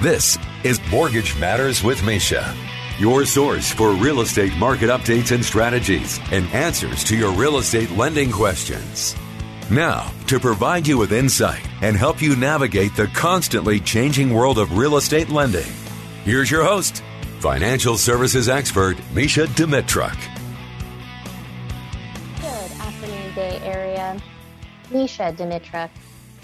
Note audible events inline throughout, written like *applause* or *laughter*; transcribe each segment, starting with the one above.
This is Mortgage Matters with Mesha, your source for real estate market updates and strategies and answers to your real estate lending questions. Now, to provide you with insight and help you navigate the constantly changing world of real estate lending, here's your host, financial services expert Mesha Dimitruk. Good afternoon, Bay Area. Mesha Dimitruk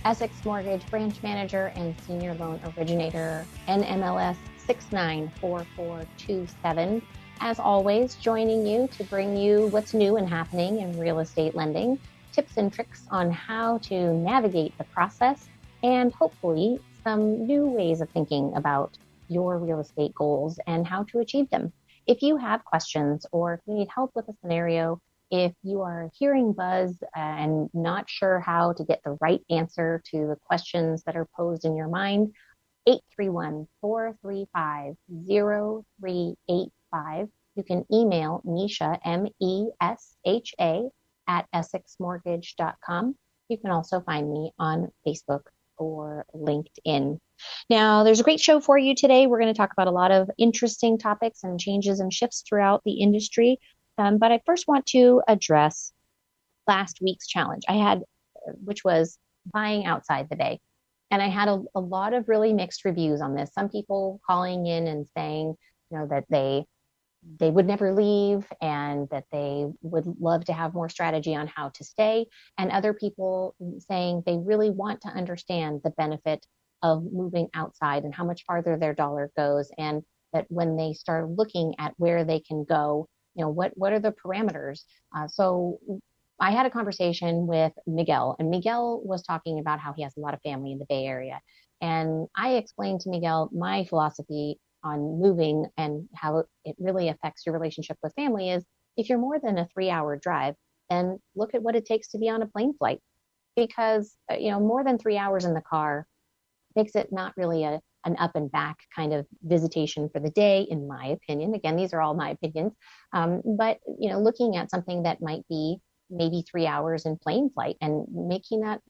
Essex Mortgage Branch Manager and Senior Loan Originator, NMLS 694427. As always, joining you to bring you what's new and happening in real estate lending, tips and tricks on how to navigate the process, and hopefully some new ways of thinking about your real estate goals and how to achieve them. If you have questions or if you need help with a scenario, if you are hearing buzz and not sure how to get the right answer to the questions that are posed in your mind, 831-435-0385. You can email Mesha, M-E-S-H-A, at essexmortgage.com. You can also find me on Facebook or LinkedIn. Now, there's a great show for you today. We're going to talk about a lot of interesting topics and changes and shifts throughout the industry. Um, but I first want to address last week's challenge I had, which was buying outside the Bay. And I had a, a lot of really mixed reviews on this. Some people calling in and saying, you know, that they they would never leave and that they would love to have more strategy on how to stay and other people saying they really want to understand the benefit of moving outside and how much farther their dollar goes and that when they start looking at where they can go you know what what are the parameters? Uh, so i had a conversation with miguel and miguel was talking about how he has a lot of family in the bay area. And i explained to miguel my philosophy on moving and how it really affects your relationship with family is if you're more than a three hour drive then look at what it takes to be on a plane flight. Because uh, you know more than three hours in the car makes it not really a an up and back kind of visitation for the day, in my opinion. Again, these are all my opinions. Um, but you know, looking at something that might be maybe three hours in plane flight and making that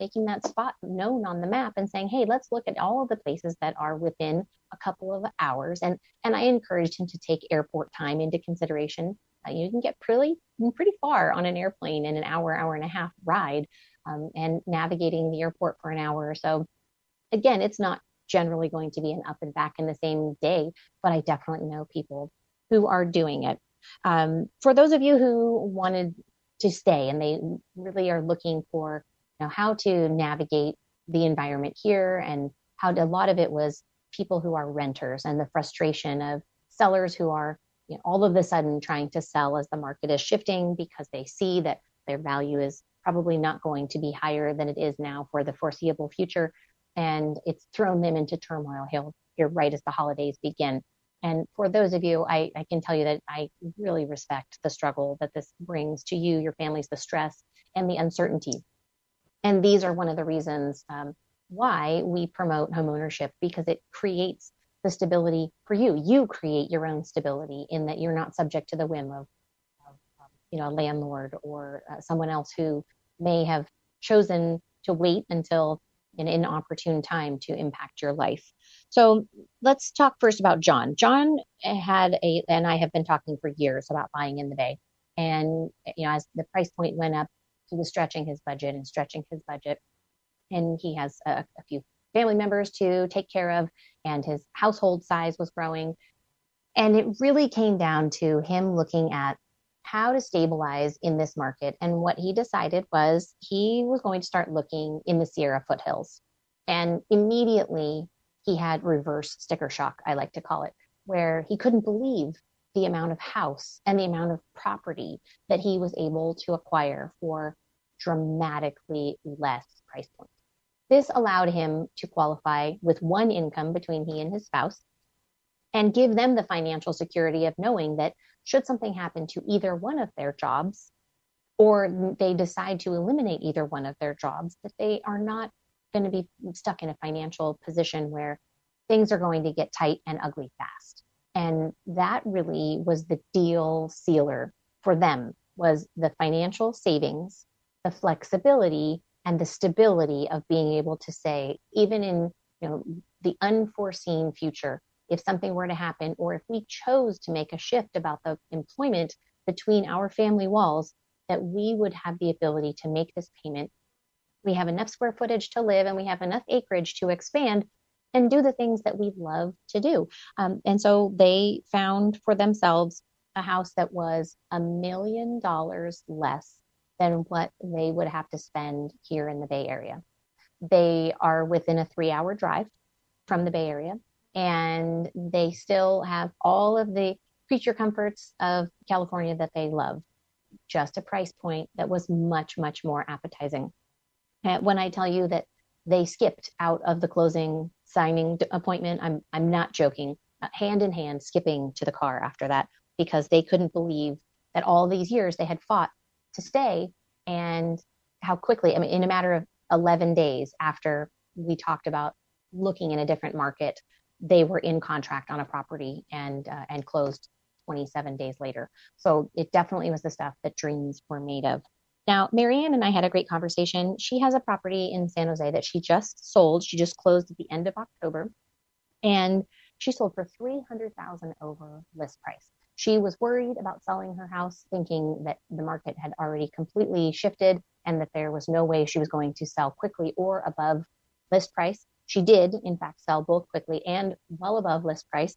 making that spot known on the map and saying, hey, let's look at all of the places that are within a couple of hours. And and I encouraged him to take airport time into consideration. Uh, you can get pretty pretty far on an airplane in an hour, hour and a half ride, um, and navigating the airport for an hour or so. Again, it's not generally going to be an up and back in the same day, but I definitely know people who are doing it. Um, for those of you who wanted to stay and they really are looking for you know, how to navigate the environment here and how to, a lot of it was people who are renters and the frustration of sellers who are you know, all of a sudden trying to sell as the market is shifting because they see that their value is probably not going to be higher than it is now for the foreseeable future and it's thrown them into turmoil here, right as the holidays begin. And for those of you, I, I, can tell you that I really respect the struggle that this brings to you, your families, the stress and the uncertainty. And these are one of the reasons um, why we promote homeownership because it creates the stability for you. You create your own stability in that you're not subject to the whim of, of um, you know, a landlord or uh, someone else who may have chosen to wait until an inopportune time to impact your life. So let's talk first about John. John had a, and I have been talking for years about buying in the Bay. And, you know, as the price point went up, he was stretching his budget and stretching his budget. And he has a, a few family members to take care of, and his household size was growing. And it really came down to him looking at how to stabilize in this market. And what he decided was he was going to start looking in the Sierra foothills. And immediately he had reverse sticker shock, I like to call it, where he couldn't believe the amount of house and the amount of property that he was able to acquire for dramatically less price point. This allowed him to qualify with one income between he and his spouse and give them the financial security of knowing that should something happen to either one of their jobs or they decide to eliminate either one of their jobs, that they are not going to be stuck in a financial position where things are going to get tight and ugly fast. And that really was the deal sealer for them was the financial savings, the flexibility and the stability of being able to say, even in you know the unforeseen future, if something were to happen, or if we chose to make a shift about the employment between our family walls, that we would have the ability to make this payment. We have enough square footage to live and we have enough acreage to expand and do the things that we love to do. Um, and so they found for themselves a house that was a million dollars less than what they would have to spend here in the Bay Area. They are within a three hour drive from the Bay Area and they still have all of the creature comforts of California that they love, just a price point that was much, much more appetizing. And when I tell you that they skipped out of the closing signing appointment, I'm I'm not joking. Uh, hand in hand, skipping to the car after that because they couldn't believe that all these years they had fought to stay and how quickly. I mean, in a matter of 11 days after we talked about looking in a different market, they were in contract on a property and uh, and closed 27 days later. So it definitely was the stuff that dreams were made of. Now, Marianne and I had a great conversation. She has a property in San Jose that she just sold. She just closed at the end of October, and she sold for 300,000 over list price. She was worried about selling her house, thinking that the market had already completely shifted and that there was no way she was going to sell quickly or above list price. She did, in fact, sell both quickly and well above list price.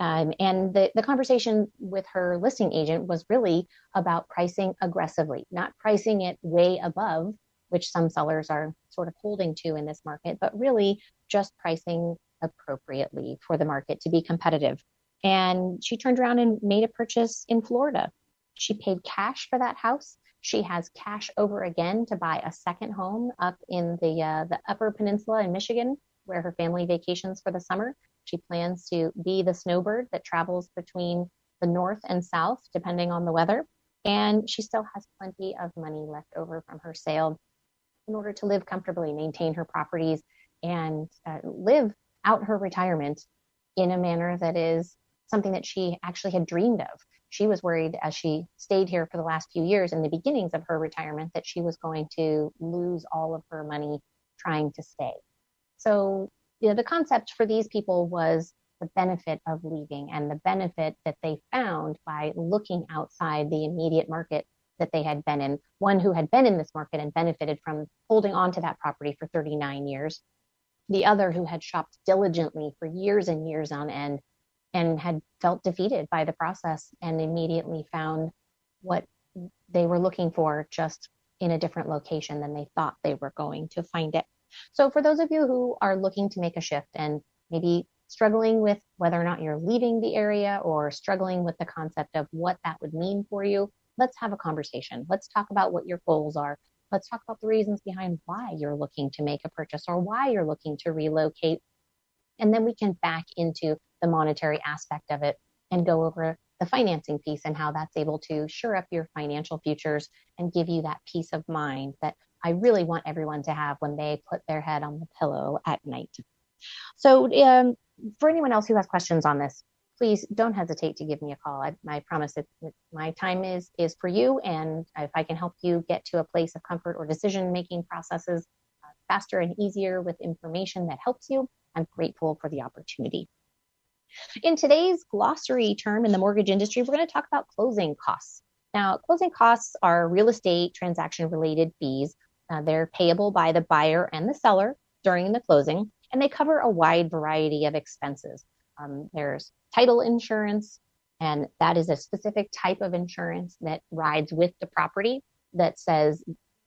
Um, and the, the conversation with her listing agent was really about pricing aggressively, not pricing it way above, which some sellers are sort of holding to in this market, but really just pricing appropriately for the market to be competitive. And she turned around and made a purchase in Florida. She paid cash for that house. She has cash over again to buy a second home up in the uh, the Upper Peninsula in Michigan, where her family vacations for the summer. She plans to be the snowbird that travels between the north and south, depending on the weather. And she still has plenty of money left over from her sale in order to live comfortably, maintain her properties, and uh, live out her retirement in a manner that is something that she actually had dreamed of. She was worried as she stayed here for the last few years in the beginnings of her retirement that she was going to lose all of her money trying to stay. So, you know, the concept for these people was the benefit of leaving and the benefit that they found by looking outside the immediate market that they had been in. One who had been in this market and benefited from holding on to that property for 39 years. The other who had shopped diligently for years and years on end and had felt defeated by the process and immediately found what they were looking for just in a different location than they thought they were going to find it. So, for those of you who are looking to make a shift and maybe struggling with whether or not you're leaving the area or struggling with the concept of what that would mean for you, let's have a conversation. Let's talk about what your goals are. Let's talk about the reasons behind why you're looking to make a purchase or why you're looking to relocate. And then we can back into the monetary aspect of it and go over the financing piece and how that's able to shore up your financial futures and give you that peace of mind that I really want everyone to have when they put their head on the pillow at night. So, um, for anyone else who has questions on this, please don't hesitate to give me a call. I, I promise it, my time is is for you, and if I can help you get to a place of comfort or decision making processes uh, faster and easier with information that helps you, I'm grateful for the opportunity. In today's glossary term in the mortgage industry, we're going to talk about closing costs. Now, closing costs are real estate transaction related fees. Uh, they're payable by the buyer and the seller during the closing, and they cover a wide variety of expenses. Um, there's title insurance, and that is a specific type of insurance that rides with the property that says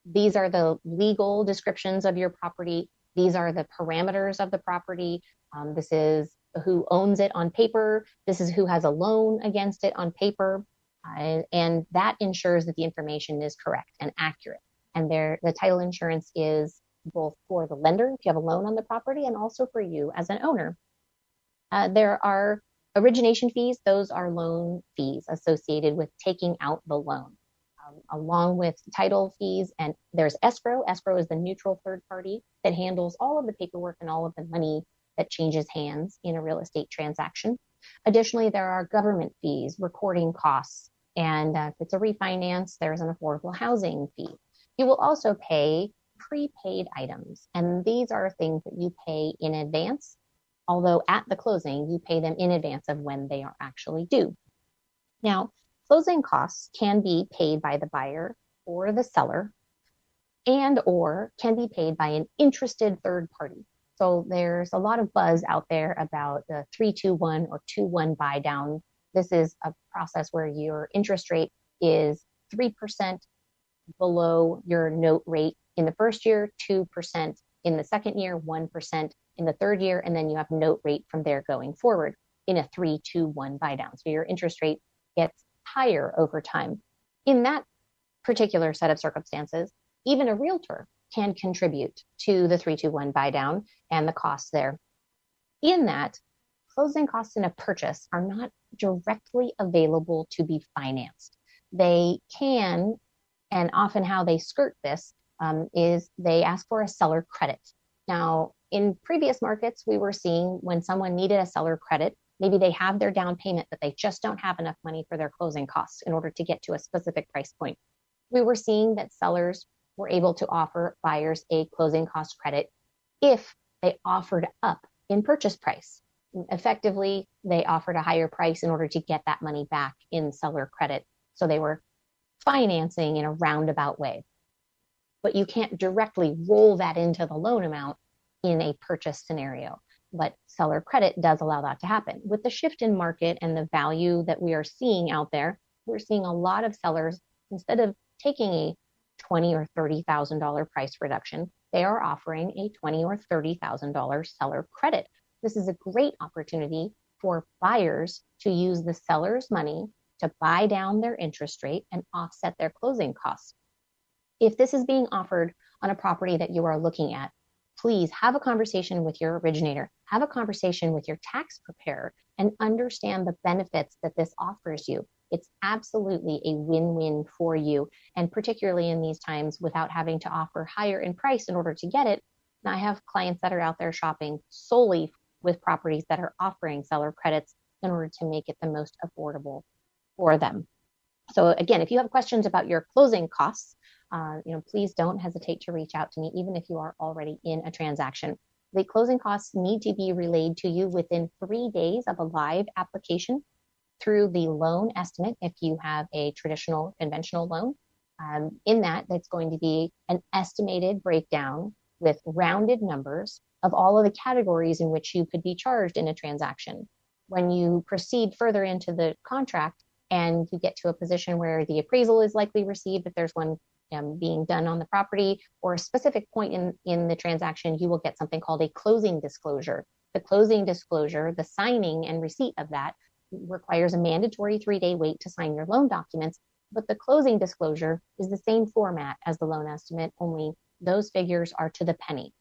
these are the legal descriptions of your property, these are the parameters of the property. Um, this is who owns it on paper. This is who has a loan against it on paper. Uh, and that ensures that the information is correct and accurate. And there, the title insurance is both for the lender, if you have a loan on the property, and also for you as an owner. Uh, there are origination fees. Those are loan fees associated with taking out the loan, along with title fees. And there's escrow. Escrow is the neutral third party that handles all of the paperwork and all of the money that changes hands in a real estate transaction. Additionally, there are government fees, recording costs, and uh, if it's a refinance, there's an affordable housing fee. You will also pay prepaid items, and these are things that you pay in advance, although at the closing, you pay them in advance of when they are actually due. Now, closing costs can be paid by the buyer or the seller and or can be paid by an interested third party. So there's a lot of buzz out there about the 321 or 21 buy down. This is a process where your interest rate is 3% below your note rate in the first year, 2% in the second year, 1% in the third year, and then you have note rate from there going forward in a 3 2 1 buy down. So your interest rate gets higher over time. In that particular set of circumstances, even a realtor can contribute to the 321 buy down and the costs there. In that, closing costs in a purchase are not directly available to be financed. They can, and often how they skirt this um, is they ask for a seller credit. Now, in previous markets, we were seeing when someone needed a seller credit, maybe they have their down payment, but they just don't have enough money for their closing costs in order to get to a specific price point. We were seeing that sellers were able to offer buyers a closing cost credit if they offered up in purchase price. Effectively, they offered a higher price in order to get that money back in seller credit. So they were financing in a roundabout way. But you can't directly roll that into the loan amount in a purchase scenario. But seller credit does allow that to happen. With the shift in market and the value that we are seeing out there, we're seeing a lot of sellers, instead of taking a twenty or thirty thousand dollar price reduction, they are offering a twenty or thirty thousand dollar seller credit. This is a great opportunity for buyers to use the seller's money to buy down their interest rate and offset their closing costs. If this is being offered on a property that you are looking at, please have a conversation with your originator, have a conversation with your tax preparer, and understand the benefits that this offers you it's absolutely a win-win for you. And particularly in these times without having to offer higher in price in order to get it. I have clients that are out there shopping solely with properties that are offering seller credits in order to make it the most affordable for them. So again, if you have questions about your closing costs, uh, you know, please don't hesitate to reach out to me, even if you are already in a transaction. The closing costs need to be relayed to you within three days of a live application through the loan estimate if you have a traditional conventional loan. Um, in that, that's going to be an estimated breakdown with rounded numbers of all of the categories in which you could be charged in a transaction. When you proceed further into the contract and you get to a position where the appraisal is likely received, if there's one um, being done on the property or a specific point in, in the transaction, you will get something called a closing disclosure. The closing disclosure, the signing and receipt of that requires a mandatory three day wait to sign your loan documents, but the closing disclosure is the same format as the loan estimate, only those figures are to the penny.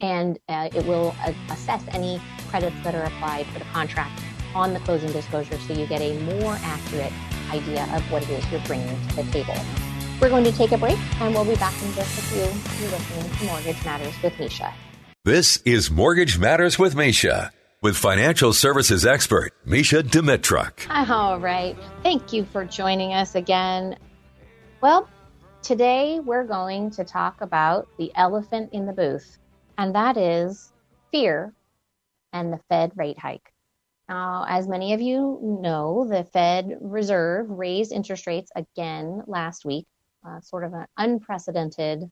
And uh, it will uh, assess any credits that are applied for the contract on the closing disclosure so you get a more accurate idea of what it is you're bringing to the table. We're going to take a break and we'll be back in just a few. You're listening to Mortgage Matters with Mesha. This is Mortgage Matters with Mesha with financial services expert Mesha Dimitruk. All right. Thank you for joining us again. Well, today we're going to talk about the elephant in the booth, and that is fear and the Fed rate hike. Now, as many of you know, the Fed Reserve raised interest rates again last week, uh, sort of an unprecedented,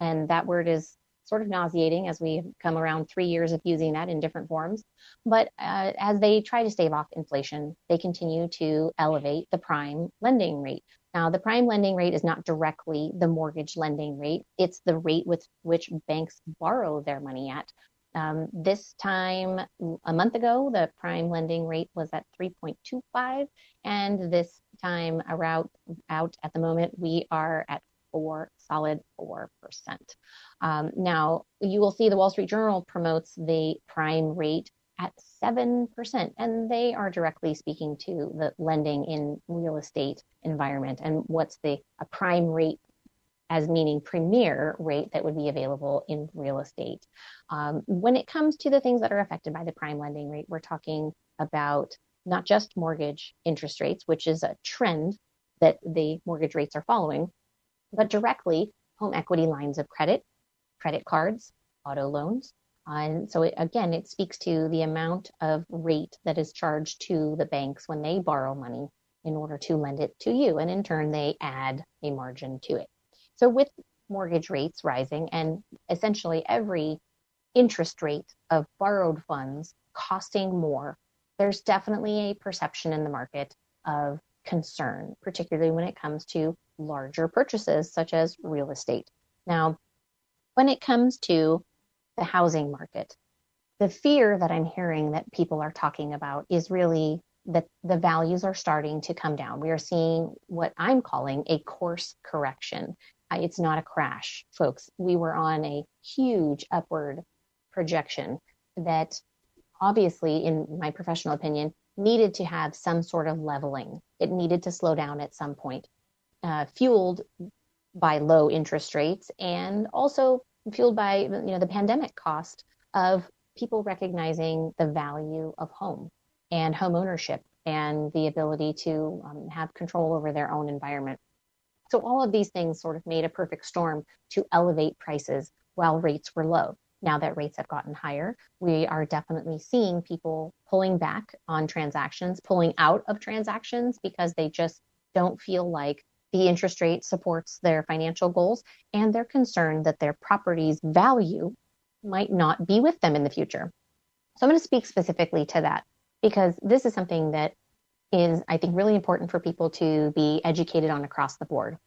and that word is sort of nauseating as we come around three years of using that in different forms. But uh, as they try to stave off inflation, they continue to elevate the prime lending rate. Now, the prime lending rate is not directly the mortgage lending rate, it's the rate with which banks borrow their money at. Um, this time a month ago, the prime lending rate was at 3.25, and this time around out at the moment, we are at four solid four percent. Um, now you will see the Wall Street Journal promotes the prime rate at 7%. And they are directly speaking to the lending in real estate environment and what's the a prime rate as meaning premier rate that would be available in real estate. Um, when it comes to the things that are affected by the prime lending rate, we're talking about not just mortgage interest rates, which is a trend that the mortgage rates are following, but directly home equity lines of credit, credit cards, auto loans, and so it, again, it speaks to the amount of rate that is charged to the banks when they borrow money in order to lend it to you. And in turn, they add a margin to it. So with mortgage rates rising and essentially every interest rate of borrowed funds costing more, there's definitely a perception in the market of concern, particularly when it comes to larger purchases such as real estate. Now, when it comes to the housing market. The fear that I'm hearing that people are talking about is really that the values are starting to come down. We are seeing what I'm calling a course correction. It's not a crash, folks. We were on a huge upward projection that obviously, in my professional opinion, needed to have some sort of leveling. It needed to slow down at some point, uh, fueled by low interest rates and also fueled by you know the pandemic cost of people recognizing the value of home and home ownership and the ability to um, have control over their own environment. So all of these things sort of made a perfect storm to elevate prices while rates were low. Now that rates have gotten higher, we are definitely seeing people pulling back on transactions, pulling out of transactions because they just don't feel like the interest rate supports their financial goals, and they're concerned that their property's value might not be with them in the future. So I'm going to speak specifically to that because this is something that is, I think, really important for people to be educated on across the board.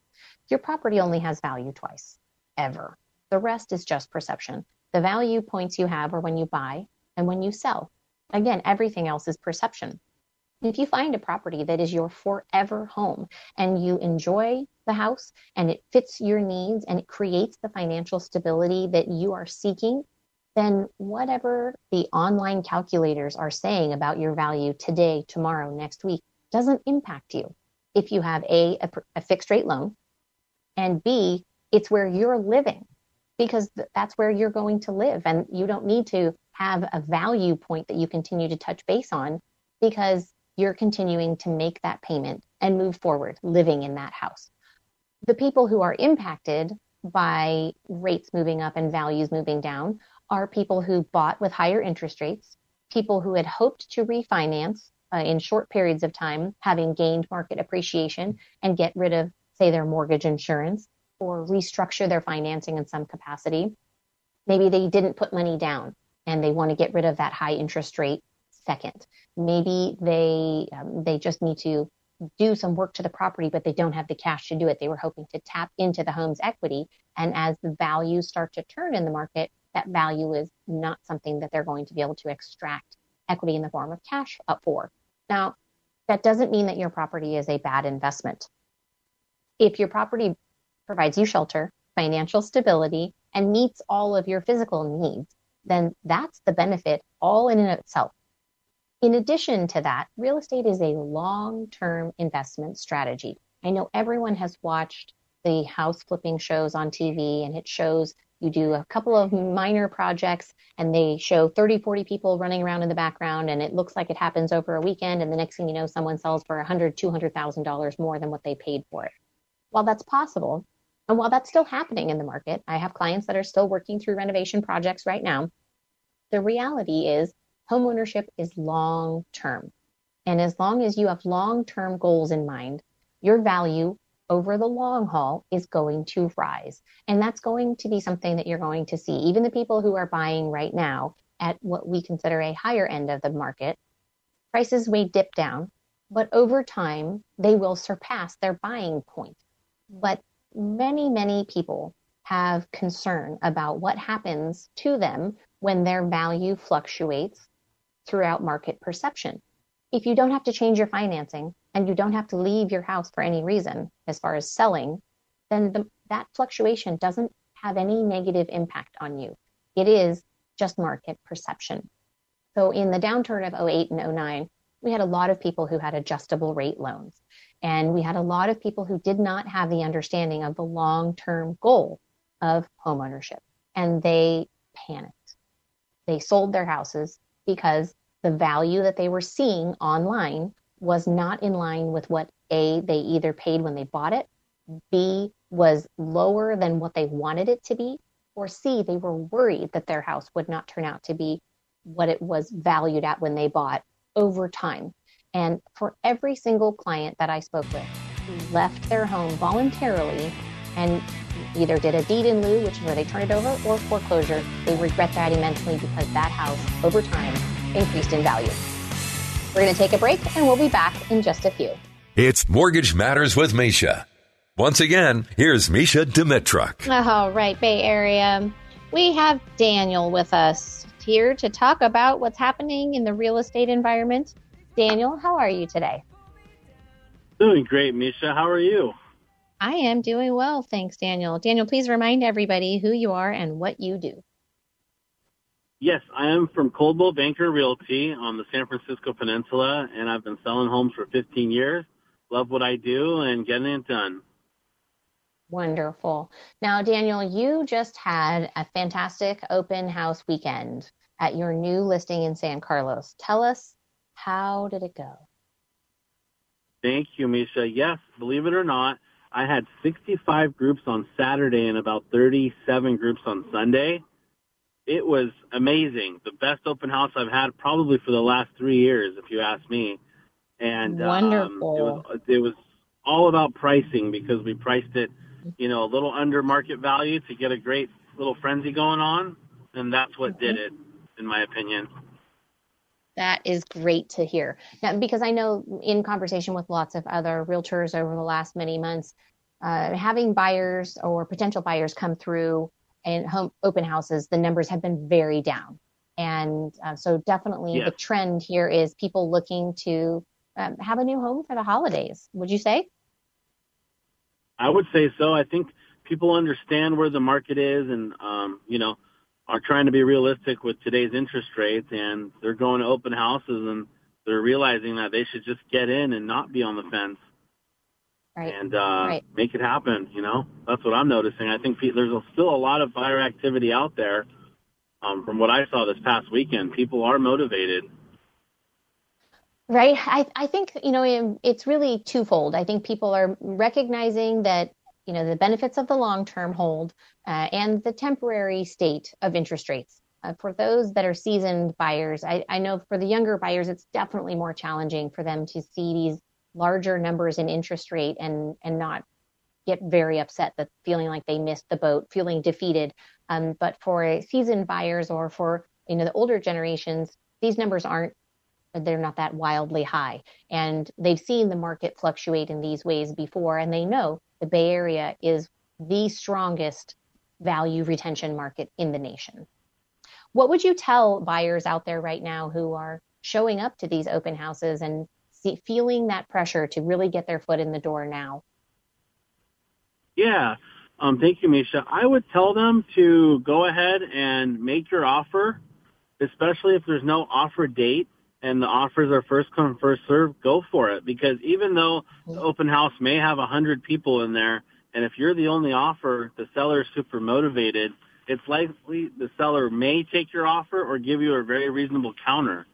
Your property only has value twice, ever. The rest is just perception. The value points you have are when you buy and when you sell. Again, everything else is perception. If you find a property that is your forever home and you enjoy the house and it fits your needs and it creates the financial stability that you are seeking, then whatever the online calculators are saying about your value today, tomorrow, next week doesn't impact you. If you have A, a, a fixed rate loan, and B, it's where you're living because that's where you're going to live. And you don't need to have a value point that you continue to touch base on because you're continuing to make that payment and move forward living in that house. The people who are impacted by rates moving up and values moving down are people who bought with higher interest rates, people who had hoped to refinance uh, in short periods of time, having gained market appreciation and get rid of, say, their mortgage insurance or restructure their financing in some capacity. Maybe they didn't put money down and they want to get rid of that high interest rate second. Maybe they um, they just need to do some work to the property, but they don't have the cash to do it. They were hoping to tap into the home's equity, and as the values start to turn in the market, that value is not something that they're going to be able to extract equity in the form of cash up for. Now, that doesn't mean that your property is a bad investment. If your property provides you shelter, financial stability, and meets all of your physical needs, then that's the benefit all in and itself. In addition to that, real estate is a long term investment strategy. I know everyone has watched the house flipping shows on TV, and it shows you do a couple of minor projects and they show 30, 40 people running around in the background, and it looks like it happens over a weekend. And the next thing you know, someone sells for $100,000, $200,000 more than what they paid for it. While that's possible, and while that's still happening in the market, I have clients that are still working through renovation projects right now. The reality is homeownership is long term. And as long as you have long term goals in mind, your value over the long haul is going to rise. And that's going to be something that you're going to see. Even the people who are buying right now at what we consider a higher end of the market, prices may dip down, but over time, they will surpass their buying point. But many, many people have concern about what happens to them when their value fluctuates throughout market perception. If you don't have to change your financing and you don't have to leave your house for any reason as far as selling, then the, that fluctuation doesn't have any negative impact on you. It is just market perception. So in the downturn of 08 and 09, we had a lot of people who had adjustable rate loans. And we had a lot of people who did not have the understanding of the long term goal of homeownership. And they panicked. They sold their houses because the value that they were seeing online was not in line with what A, they either paid when they bought it, B, was lower than what they wanted it to be, or C, they were worried that their house would not turn out to be what it was valued at when they bought over time. And for every single client that I spoke with who left their home voluntarily and either did a deed in lieu, which is where they turn it over, or foreclosure, they regret that immensely because that house over time increased in value. We're going to take a break and we'll be back in just a few. It's Mortgage Matters with Mesha. Once again, here's Mesha Dimitruk. All right, Bay Area. We have Daniel with us here to talk about what's happening in the real estate environment. Daniel, how are you today? Doing great, Mesha. How are you? I am doing well, thanks, Daniel. Daniel, please remind everybody who you are and what you do. Yes, I am from Coldwell Banker Realty on the San Francisco Peninsula, and I've been selling homes for 15 years. Love what I do and getting it done. Wonderful. Now, Daniel, you just had a fantastic open house weekend at your new listing in San Carlos. Tell us, how did it go? Thank you, Mesha. Yes, believe it or not, I had 65 groups on Saturday and about 37 groups on Sunday. It was amazing. The best open house I've had probably for the last three years, if you ask me. And wonderful. Um, it, was, it was all about pricing because we priced it, you know, a little under market value to get a great little frenzy going on, and that's what did it in my opinion. That is great to hear. Now, because I know in conversation with lots of other realtors over the last many months, uh, having buyers or potential buyers come through and home open houses, the numbers have been very down. And uh, so definitely the trend here is people looking to um, have a new home for the holidays. Would you say? I would say so. I think people understand where the market is and, um, you know, are trying to be realistic with today's interest rates and they're going to open houses and they're realizing that they should just get in and not be on the fence right. and uh, right. make it happen. You know, that's what I'm noticing. I think there's still a lot of buyer activity out there. Um, from what I saw this past weekend, people are motivated. Right. I, I think, you know, it's really twofold. I think people are recognizing that you know, the benefits of the long-term hold uh, and the temporary state of interest rates. Uh, for those that are seasoned buyers, I, I know for the younger buyers, it's definitely more challenging for them to see these larger numbers in interest rate and and not get very upset that feeling like they missed the boat, feeling defeated. Um, but for seasoned buyers or for you know the older generations, these numbers aren't they're not that wildly high, and they've seen the market fluctuate in these ways before, and they know the Bay Area is the strongest value retention market in the nation. What would you tell buyers out there right now who are showing up to these open houses and see, feeling that pressure to really get their foot in the door now? Yeah. Um, thank you, Mesha. I would tell them to go ahead and make your offer, especially if there's no offer date and the offers are first come, first serve, go for it. Because even though the open house may have a hundred people in there, and if you're the only offer, the seller is super motivated, it's likely the seller may take your offer or give you a very reasonable counter.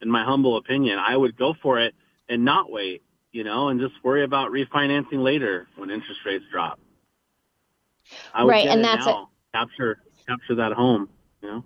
In my humble opinion, I would go for it and not wait, you know, and just worry about refinancing later when interest rates drop. Right, and that's now. it. capture capture that home, you know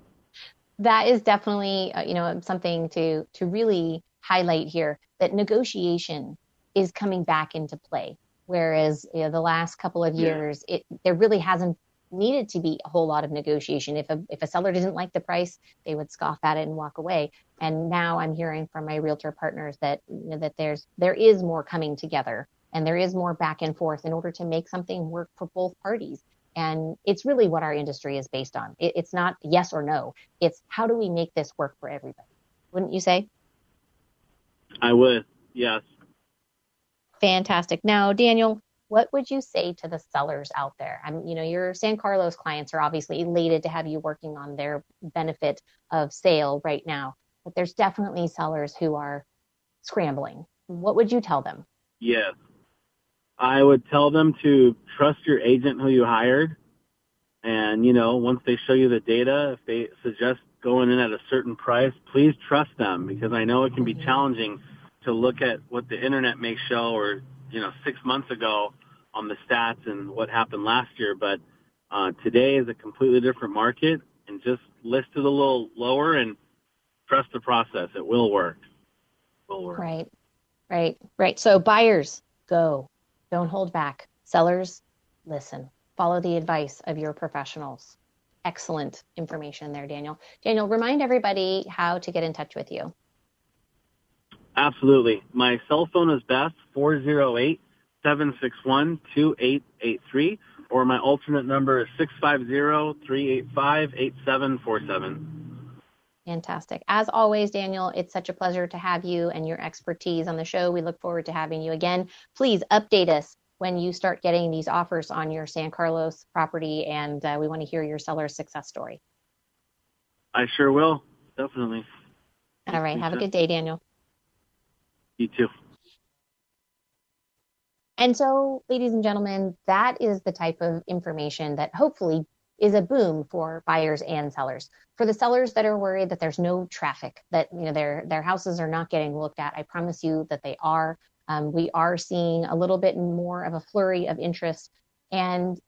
that is definitely uh, you know something to to really highlight here that negotiation is coming back into play. Whereas you know, the last couple of years yeah. it there really hasn't needed to be a whole lot of negotiation. If a if a seller didn't like the price they would scoff at it and walk away. And now i'm hearing from my realtor partners that you know, that there's there is more coming together and there is more back and forth in order to make something work for both parties And it's really what our industry is based on. It, it's not yes or no. It's how do we make this work for everybody? Wouldn't you say? I would, yes. Fantastic. Now, Daniel, what would you say to the sellers out there? I'm, you know, your San Carlos clients are obviously elated to have you working on their benefit of sale right now, but there's definitely sellers who are scrambling. What would you tell them? Yes. I would tell them to trust your agent who you hired. And, you know, once they show you the data, if they suggest going in at a certain price, please trust them because I know it can be challenging to look at what the internet may show or, you know, six months ago on the stats and what happened last year. But uh, today is a completely different market and just list it a little lower and trust the process. It will work. It will work. Right, right, right. So buyers, go. Don't hold back. Sellers, listen. Follow the advice of your professionals. Excellent information there, Daniel. Daniel, remind everybody how to get in touch with you. Absolutely. My cell phone is best, 408 761 2883, or my alternate number is 650 385 8747. Fantastic. As always, Daniel, it's such a pleasure to have you and your expertise on the show. We look forward to having you again. Please update us when you start getting these offers on your San Carlos property, and uh, we want to hear your seller success story. I sure will. Definitely. All right. Have a good day, Daniel. You too. And so, ladies and gentlemen, that is the type of information that hopefully is a boom for buyers and sellers. For the sellers that are worried that there's no traffic, that you know their their houses are not getting looked at, I promise you that they are. Um, we are seeing a little bit more of a flurry of interest, and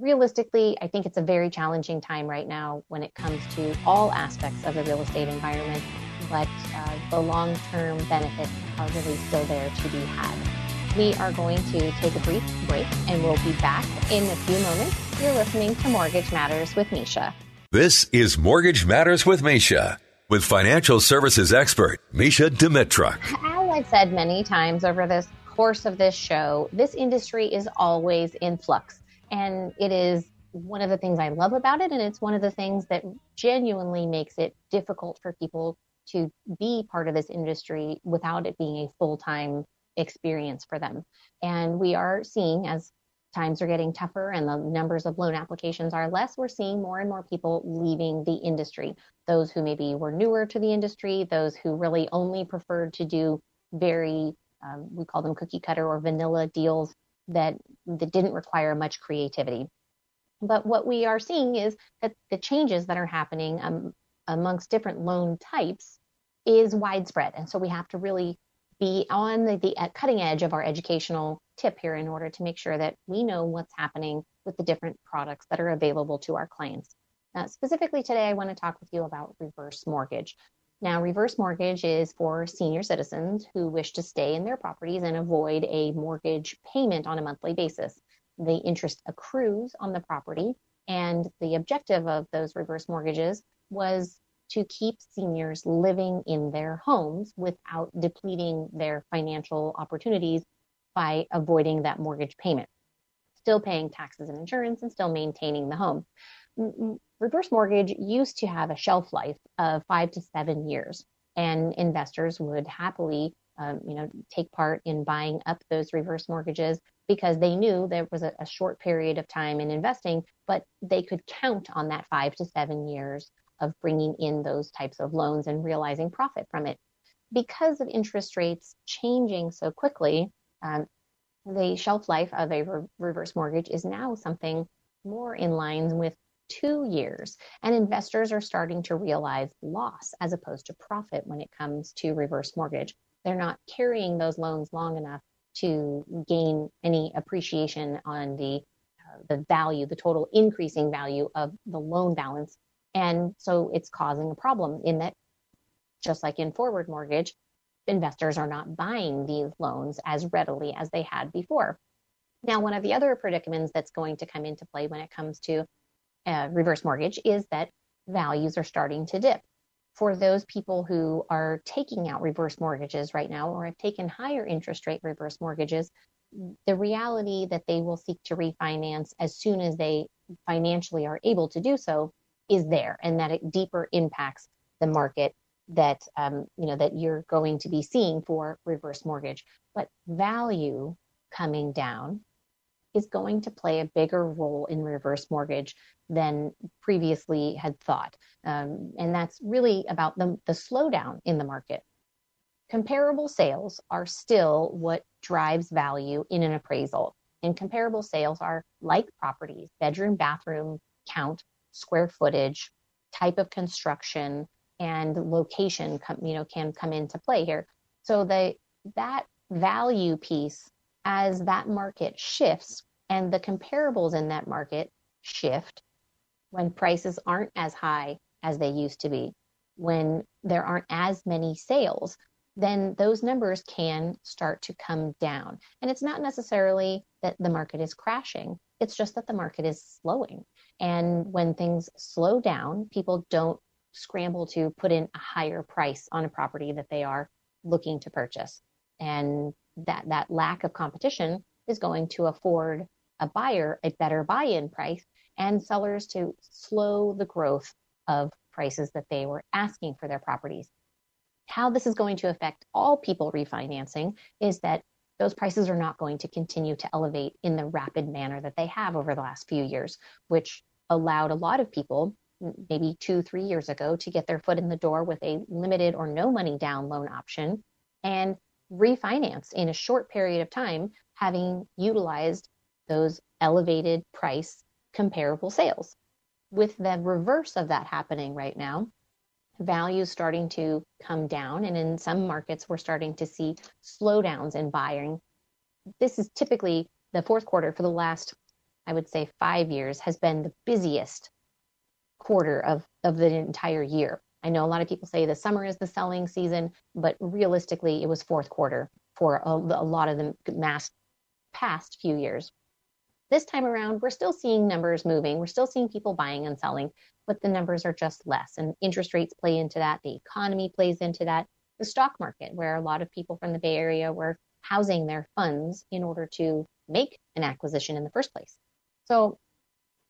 realistically, I think it's a very challenging time right now when it comes to all aspects of the real estate environment. But uh, the long-term benefits are really still there to be had. We are going to take a brief break and we'll be back in a few moments. You're listening to Mortgage Matters with Mesha. This is Mortgage Matters with Mesha, with financial services expert Mesha Dimitruk. As I've said many times over this course of this show, this industry is always in flux. And it is one of the things I love about it. And it's one of the things that genuinely makes it difficult for people to be part of this industry without it being a full time experience for them. And we are seeing as times are getting tougher and the numbers of loan applications are less, we're seeing more and more people leaving the industry. Those who maybe were newer to the industry, those who really only preferred to do very, um, we call them cookie cutter or vanilla deals that, that didn't require much creativity. But what we are seeing is that the changes that are happening um, amongst different loan types is widespread. And so we have to really be on the, the cutting edge of our educational tip here in order to make sure that we know what's happening with the different products that are available to our clients. Uh, specifically today, I want to talk with you about reverse mortgage. Now, reverse mortgage is for senior citizens who wish to stay in their properties and avoid a mortgage payment on a monthly basis. The interest accrues on the property, and the objective of those reverse mortgages was to keep seniors living in their homes without depleting their financial opportunities by avoiding that mortgage payment, still paying taxes and insurance and still maintaining the home. Reverse mortgage used to have a shelf life of five to seven years, and investors would happily, um, you know, take part in buying up those reverse mortgages because they knew there was a, a short period of time in investing, but they could count on that five to seven years of bringing in those types of loans and realizing profit from it. Because of interest rates changing so quickly, um, the shelf life of a re- reverse mortgage is now something more in line with two years. And investors are starting to realize loss as opposed to profit when it comes to reverse mortgage. They're not carrying those loans long enough to gain any appreciation on the uh, the value, the total increasing value of the loan balance and so it's causing a problem in that, just like in forward mortgage, investors are not buying these loans as readily as they had before. Now, one of the other predicaments that's going to come into play when it comes to uh, reverse mortgage is that values are starting to dip. For those people who are taking out reverse mortgages right now or have taken higher interest rate reverse mortgages, the reality that they will seek to refinance as soon as they financially are able to do so is there and that it deeper impacts the market that um, you know that you're going to be seeing for reverse mortgage but value coming down is going to play a bigger role in reverse mortgage than previously had thought. Um, and that's really about the, the slowdown in the market. Comparable sales are still what drives value in an appraisal and comparable sales are like properties bedroom bathroom count square footage type of construction and location come, you know can come into play here. So the that value piece as that market shifts and the comparables in that market shift when prices aren't as high as they used to be when there aren't as many sales then those numbers can start to come down. And it's not necessarily that the market is crashing. It's just that the market is slowing. And when things slow down people don't scramble to put in a higher price on a property that they are looking to purchase. And that, that lack of competition is going to afford a buyer a better buy in price and sellers to slow the growth of prices that they were asking for their properties. How this is going to affect all people refinancing is that those prices are not going to continue to elevate in the rapid manner that they have over the last few years, which allowed a lot of people maybe two, three years ago to get their foot in the door with a limited or no money down loan option and refinance in a short period of time, having utilized those elevated price comparable sales. With the reverse of that happening right now, values starting to come down, and in some markets, we're starting to see slowdowns in buying. This is typically the fourth quarter for the last, I would say, five years has been the busiest quarter of, of the entire year. I know a lot of people say the summer is the selling season, but realistically, it was fourth quarter for a, a lot of the mass past few years. This time around, we're still seeing numbers moving. We're still seeing people buying and selling, but the numbers are just less. And interest rates play into that. The economy plays into that. The stock market, where a lot of people from the Bay Area were housing their funds in order to make an acquisition in the first place. So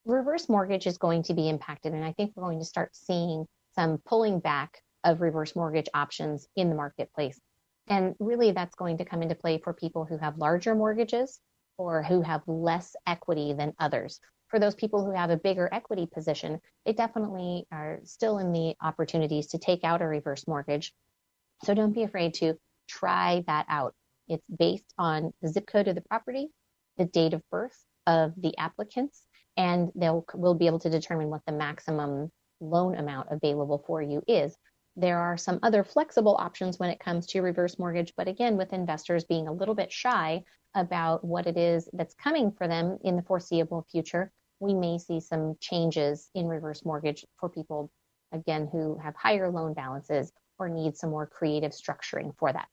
reverse mortgage is going to be impacted. And I think we're going to start seeing some pulling back of reverse mortgage options in the marketplace. And really, that's going to come into play for people who have larger mortgages or who have less equity than others. For those people who have a bigger equity position, they definitely are still in the opportunities to take out a reverse mortgage. So don't be afraid to try that out. It's based on the zip code of the property, the date of birth of the applicants, and they'll will be able to determine what the maximum loan amount available for you is. There are some other flexible options when it comes to reverse mortgage, but again, with investors being a little bit shy about what it is that's coming for them in the foreseeable future, we may see some changes in reverse mortgage for people, again, who have higher loan balances or need some more creative structuring for that.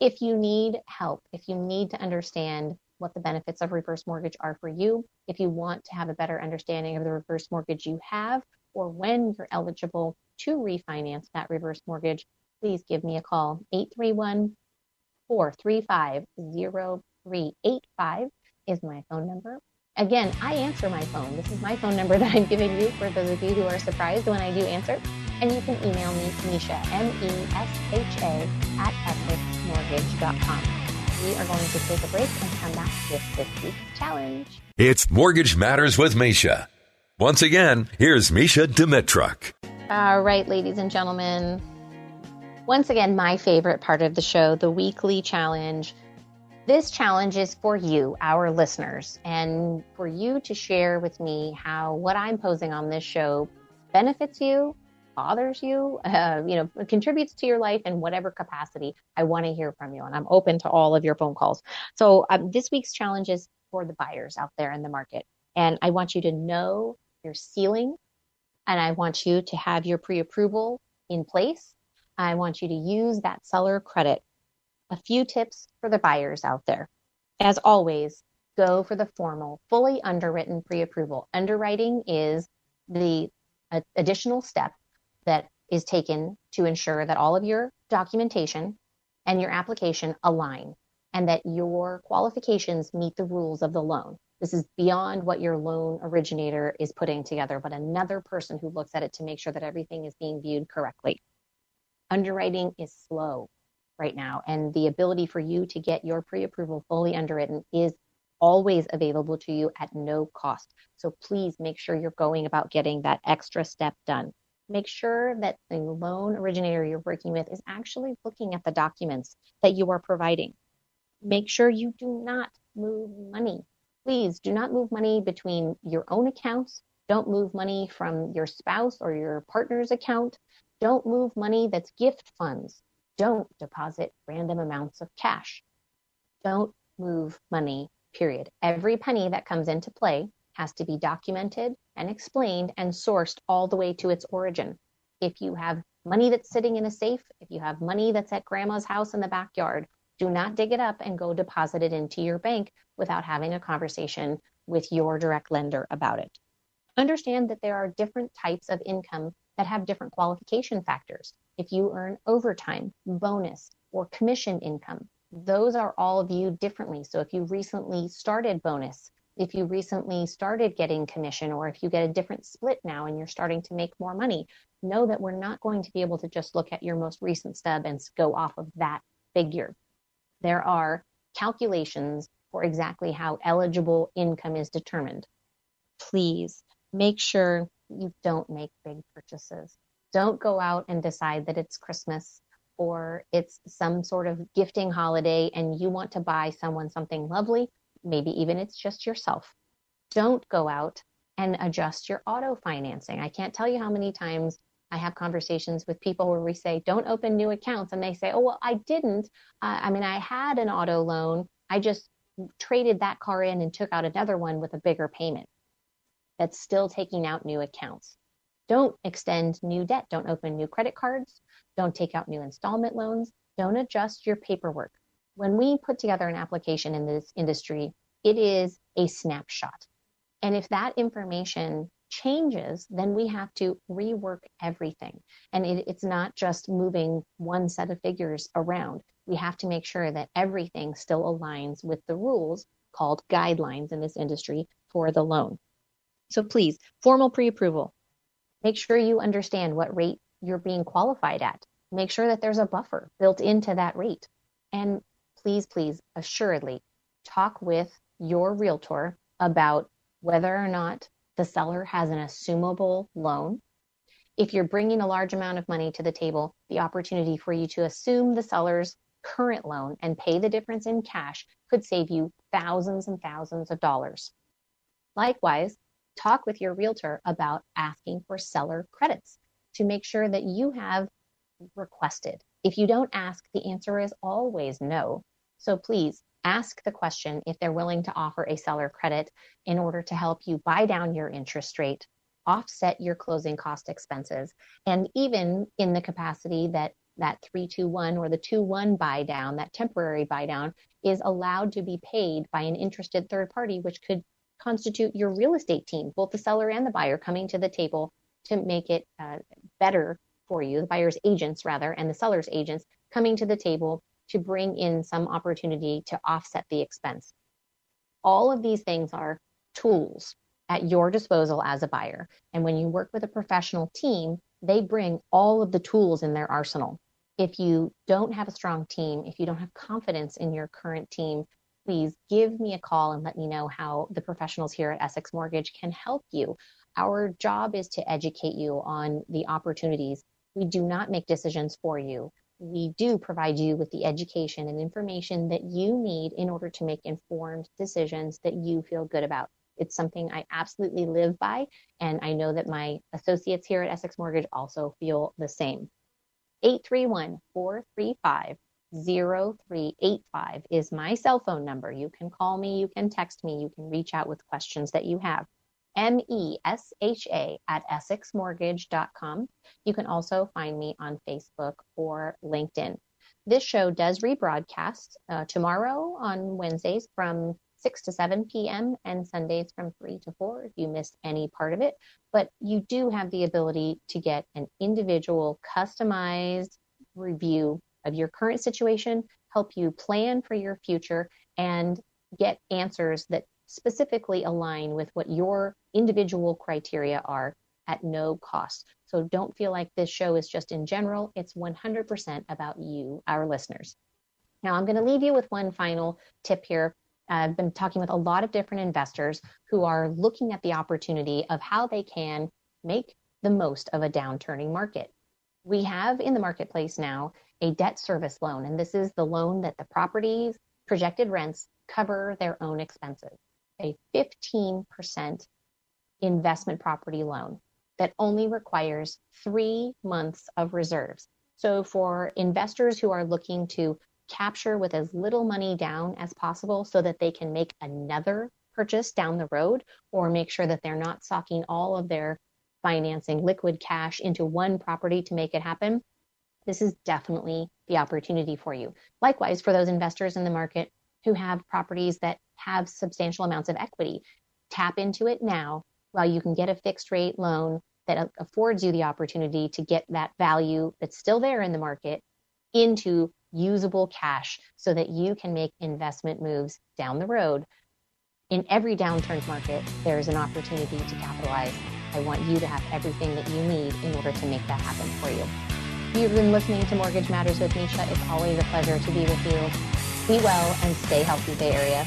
If you need help, if you need to understand what the benefits of reverse mortgage are for you. If you want to have a better understanding of the reverse mortgage you have or when you're eligible to refinance that reverse mortgage, please give me a call. 831 435 0385 is my phone number. Again, I answer my phone. This is my phone number *laughs* that I'm giving you for those of you who are surprised when I do answer. And you can email me, Mesha, M-E-S-H-A, at essexmortgage.com we are going to take a break and come back with this week's challenge. It's Mortgage Matters with Mesha. Once again, here's Mesha Dimitruk. All right, ladies and gentlemen. Once again, my favorite part of the show, the weekly challenge. This challenge is for you, our listeners, and for you to share with me how what I'm posing on this show benefits you bothers you, uh, you know, contributes to your life in whatever capacity, I want to hear from you. And I'm open to all of your phone calls. So um, this week's challenge is for the buyers out there in the market. And I want you to know your ceiling and I want you to have your pre approval in place. I want you to use that seller credit. A few tips for the buyers out there. As always, go for the formal, fully underwritten pre approval. Underwriting is the additional step that is taken to ensure that all of your documentation and your application align. and that your qualifications meet the rules of the loan. This is beyond what your loan originator is putting together, but another person who looks at it to make sure that everything is being viewed correctly. Underwriting is slow right now, and the ability for you to get your pre approval fully underwritten is always available to you at no cost. So please make sure you're going about getting that extra step done. Make sure that the loan originator you're working with is actually looking at the documents that you are providing. Make sure you do not move money please do not move money between your own accounts. Don't move money from your spouse or your partner's account. Don't move money that's gift funds. Don't deposit random amounts of cash. Don't move money, period. Every penny that comes into play has to be documented and explained and sourced all the way to its origin. If you have money that's sitting in a safe, if you have money that's at grandma's house in the backyard, do not dig it up and go deposit it into your bank without having a conversation with your direct lender about it. Understand that there are different types of income that have different qualification factors. If you earn overtime, bonus, or commission income, those are all viewed differently. So if you recently started bonus, if you recently started getting commission, or if you get a different split now and you're starting to make more money, know that we're not going to be able to just look at your most recent stub and go off of that figure there are calculations for exactly how eligible income is determined. Please make sure you don't make big purchases. Don't go out and decide that it's Christmas or it's some sort of gifting holiday and you want to buy someone something lovely. Maybe even it's just yourself. Don't go out and adjust your auto financing. I can't tell you how many times I have conversations with people where we say, don't open new accounts. And they say, oh, well, I didn't. Uh, I mean, I had an auto loan. I just traded that car in and took out another one with a bigger payment. That's still taking out new accounts. Don't extend new debt. Don't open new credit cards. Don't take out new installment loans. Don't adjust your paperwork. When we put together an application in this industry, it is a snapshot. And if that information changes, then we have to rework everything. And it, it's not just moving one set of figures around. We have to make sure that everything still aligns with the rules called guidelines in this industry for the loan. So please, formal pre approval. Make sure you understand what rate you're being qualified at. Make sure that there's a buffer built into that rate. And please, please, assuredly talk with your realtor about whether or not the seller has an assumable loan. If you're bringing a large amount of money to the table, the opportunity for you to assume the seller's current loan and pay the difference in cash could save you thousands and thousands of dollars. Likewise, talk with your realtor about asking for seller credits to make sure that you have requested. If you don't ask, the answer is always no. So please ask the question if they're willing to offer a seller credit in order to help you buy down your interest rate, offset your closing cost expenses, and even in the capacity that that 321 or the 2-1 buy down, that temporary buy down, is allowed to be paid by an interested third party, which could constitute your real estate team, both the seller and the buyer coming to the table to make it uh, better for you, the buyer's agents rather, and the seller's agents coming to the table to bring in some opportunity to offset the expense. All of these things are tools at your disposal as a buyer. And when you work with a professional team, they bring all of the tools in their arsenal. If you don't have a strong team, if you don't have confidence in your current team, please give me a call and let me know how the professionals here at Essex Mortgage can help you. Our job is to educate you on the opportunities. We do not make decisions for you we do provide you with the education and information that you need in order to make informed decisions that you feel good about. It's something I absolutely live by, and I know that my associates here at Essex Mortgage also feel the same. 831 435 0385 is my cell phone number. You can call me, you can text me, you can reach out with questions that you have. M E S H A at EssexMortgage.com. You can also find me on Facebook or LinkedIn. This show does rebroadcast uh, tomorrow on Wednesdays from 6 to 7 p.m. and Sundays from 3 to 4 if you missed any part of it. But you do have the ability to get an individual customized review of your current situation, help you plan for your future and get answers that specifically align with what your individual criteria are at no cost. So don't feel like this show is just in general, it's 100% about you, our listeners. Now, I'm going to leave you with one final tip here. I've been talking with a lot of different investors who are looking at the opportunity of how they can make the most of a downturning market. We have in the marketplace now a debt service loan, and this is the loan that the property's projected rents cover their own expenses. A 15% investment property loan that only requires three months of reserves. So, for investors who are looking to capture with as little money down as possible so that they can make another purchase down the road or make sure that they're not socking all of their financing liquid cash into one property to make it happen, this is definitely the opportunity for you. Likewise, for those investors in the market who have properties that have substantial amounts of equity, tap into it now while you can get a fixed rate loan that affords you the opportunity to get that value that's still there in the market into usable cash so that you can make investment moves down the road. In every downturn market, there's an opportunity to capitalize. I want you to have everything that you need in order to make that happen for you. You've been listening to Mortgage Matters with Mesha. It's always a pleasure to be with you. Be well and stay healthy, Bay Area.